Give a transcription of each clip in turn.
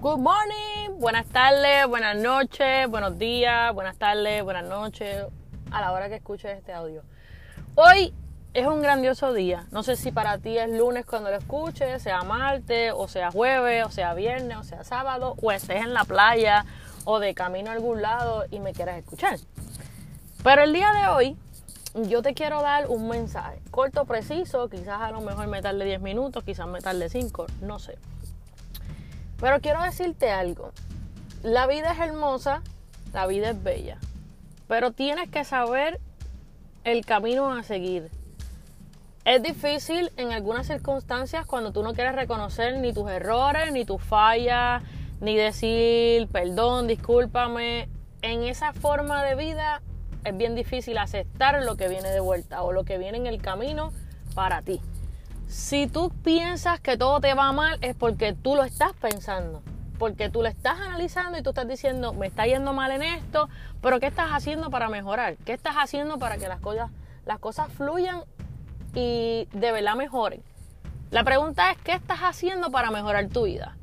Good morning, buenas tardes, buenas noches, buenos días, buenas tardes, buenas noches, a la hora que escuches este audio. Hoy es un grandioso día. No sé si para ti es lunes cuando lo escuches, sea martes, o sea jueves, o sea viernes, o sea sábado, o estés en la playa o de camino a algún lado y me quieras escuchar. Pero el día de hoy yo te quiero dar un mensaje corto, preciso, quizás a lo mejor me tarde 10 minutos, quizás me tarde 5, no sé. Pero quiero decirte algo. La vida es hermosa, la vida es bella, pero tienes que saber el camino a seguir. Es difícil en algunas circunstancias cuando tú no quieres reconocer ni tus errores, ni tus fallas, ni decir perdón, discúlpame. En esa forma de vida es bien difícil aceptar lo que viene de vuelta o lo que viene en el camino para ti. Si tú piensas que todo te va mal es porque tú lo estás pensando, porque tú lo estás analizando y tú estás diciendo, me está yendo mal en esto, pero ¿qué estás haciendo para mejorar? ¿Qué estás haciendo para que las cosas, las cosas fluyan y de verdad mejoren? La pregunta es, ¿qué estás haciendo para mejorar tu vida?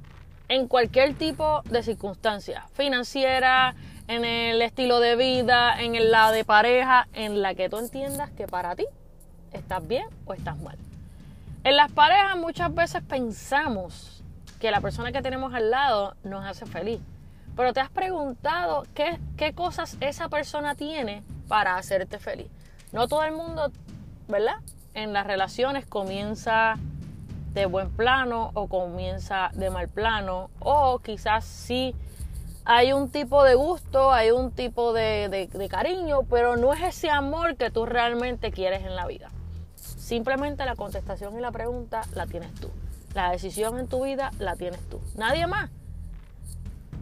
En cualquier tipo de circunstancia, financiera, en el estilo de vida, en lado de pareja, en la que tú entiendas que para ti estás bien o estás mal. En las parejas muchas veces pensamos que la persona que tenemos al lado nos hace feliz. Pero te has preguntado qué, qué cosas esa persona tiene para hacerte feliz. No todo el mundo, ¿verdad? En las relaciones comienza de buen plano o comienza de mal plano. O quizás sí hay un tipo de gusto, hay un tipo de, cariño, pero no es ese amor que tú realmente quieres en la vida. Simplemente la contestación y la pregunta la tienes tú. La decisión en tu vida la tienes tú. Nadie más.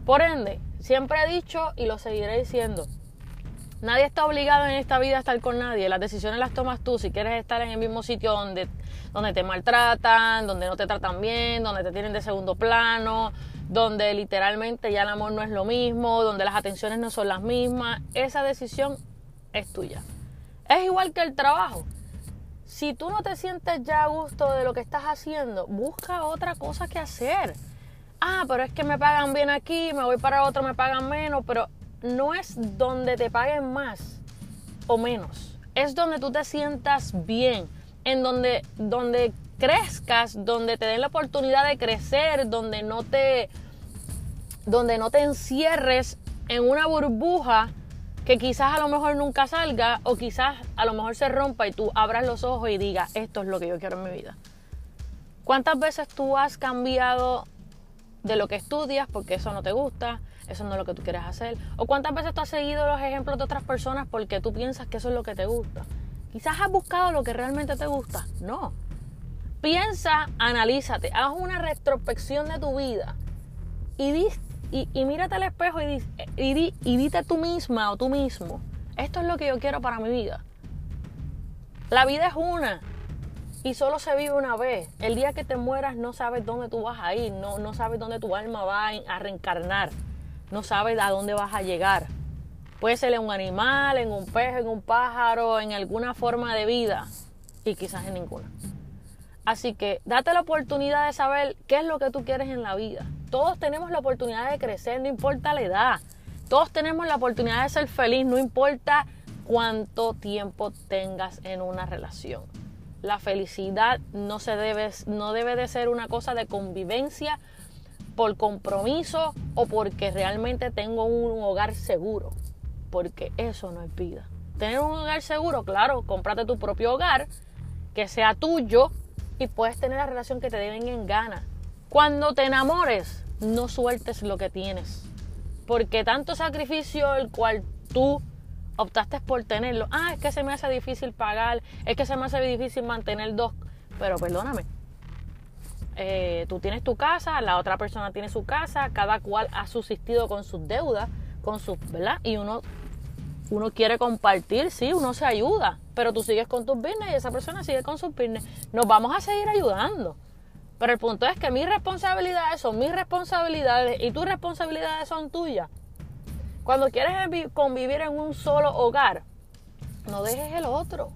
Por ende, siempre he dicho y lo seguiré diciendo. Nadie está obligado en esta vida a estar con nadie. Las decisiones las tomas tú. Si quieres estar en el mismo sitio donde, donde te maltratan, donde no te tratan bien, donde te tienen de segundo plano, donde literalmente ya el amor no es lo mismo, donde las atenciones no son las mismas, esa decisión es tuya. Es igual que el trabajo. Si tú no te sientes ya a gusto de lo que estás haciendo, busca otra cosa que hacer. Ah, pero es que me pagan bien aquí, me voy para otro, me pagan menos, pero no es donde te paguen más o menos. Es donde tú te sientas bien, en donde, donde crezcas, donde te den la oportunidad de crecer, donde no te, donde no te encierres en una burbuja que quizás a lo mejor nunca salga o quizás a lo mejor se rompa y tú abras los ojos y digas, esto es lo que yo quiero en mi vida. ¿Cuántas veces tú has cambiado de lo que estudias porque eso no te gusta, eso no es lo que tú quieres hacer? ¿O cuántas veces tú has seguido los ejemplos de otras personas porque tú piensas que eso es lo que te gusta? Quizás has buscado lo que realmente te gusta. No. Piensa, analízate, haz una retrospección de tu vida y, y, mírate al espejo y, y, y dite tú misma o tú mismo, esto es lo que yo quiero para mi vida. La vida es una y solo se vive una vez. El día que te mueras no sabes dónde tú vas a ir, no, no sabes dónde tu alma va a reencarnar, no sabes a dónde vas a llegar. Puede ser en un animal, en un pez, en un pájaro, en alguna forma de vida y quizás en ninguna. Así que date la oportunidad de saber qué es lo que tú quieres en la vida. Todos tenemos la oportunidad de crecer, no importa la edad. Todos tenemos la oportunidad de ser feliz, no importa cuánto tiempo tengas en una relación. La felicidad no, se debe, no debe de ser una cosa de convivencia por compromiso o porque realmente tengo un hogar seguro. Porque eso no es vida. Tener un hogar seguro, claro, cómprate tu propio hogar, que sea tuyo, y puedes tener la relación que te deben en gana. Cuando te enamores, no sueltes lo que tienes. Porque tanto sacrificio el cual tú optaste por tenerlo. Ah, es que se me hace difícil pagar, es que se me hace difícil mantener dos. Pero perdóname, eh, tú tienes tu casa, la otra persona tiene su casa, cada cual ha subsistido con sus deudas, con sus, ¿verdad? Y uno, uno quiere compartir, sí, uno se ayuda pero tú sigues con tus business y esa persona sigue con sus business. Nos vamos a seguir ayudando. Pero el punto es que mis responsabilidades son mis responsabilidades y tus responsabilidades son tuyas. Cuando quieres convivir en un solo hogar, no dejes el otro.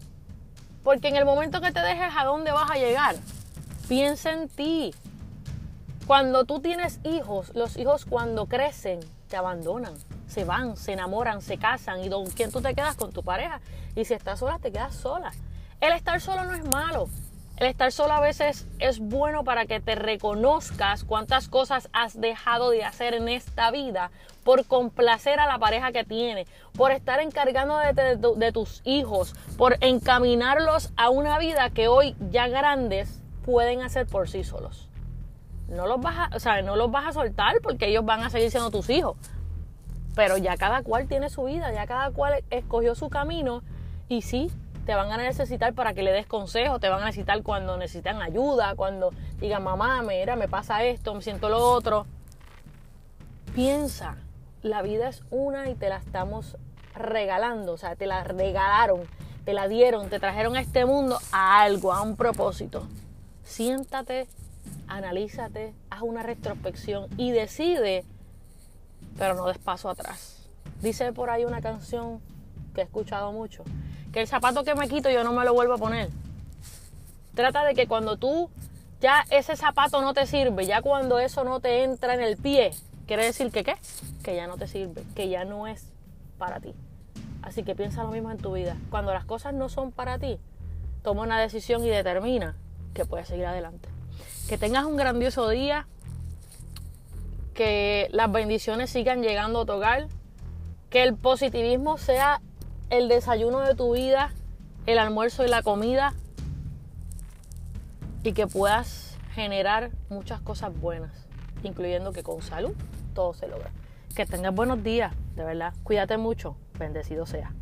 Porque en el momento que te dejes, ¿a dónde vas a llegar? Piensa en ti. Cuando tú tienes hijos, los hijos cuando crecen te abandonan, se van, se enamoran, se casan y con quién tú te quedas con tu pareja. Y si estás sola, te quedas sola. El estar solo no es malo. El estar solo a veces es bueno para que te reconozcas cuántas cosas has dejado de hacer en esta vida por complacer a la pareja que tienes, por estar encargando de, de, tus hijos, por encaminarlos a una vida que hoy ya grandes pueden hacer por sí solos. No los vas a, o sea, no los vas a soltar porque ellos van a seguir siendo tus hijos. Pero ya cada cual tiene su vida, ya cada cual escogió su camino y sí, te van a necesitar para que le des consejos, te van a necesitar cuando necesitan ayuda, cuando digan, mamá, mira, me pasa esto, me siento lo otro. Piensa, la vida es una y te la estamos regalando, o sea, te la regalaron, te la dieron, te trajeron a este mundo a algo, a un propósito. Siéntate, analízate, haz una retrospección y decide, pero no des paso atrás. Dice por ahí una canción que he escuchado mucho, que el zapato que me quito yo no me lo vuelvo a poner. Trata de que cuando tú ya ese zapato no te sirve, ya cuando eso no te entra en el pie, quiere decir que qué? Que ya no te sirve, que ya no es para ti. Así que piensa lo mismo en tu vida. Cuando las cosas no son para ti, toma una decisión y determina que puedes seguir adelante. Que tengas un grandioso día, que las bendiciones sigan llegando a tu hogar, que el positivismo sea el desayuno de tu vida, el almuerzo y la comida y que puedas generar muchas cosas buenas, incluyendo que con salud todo se logra. Que tengas buenos días, de verdad. Cuídate mucho. Bendecido sea.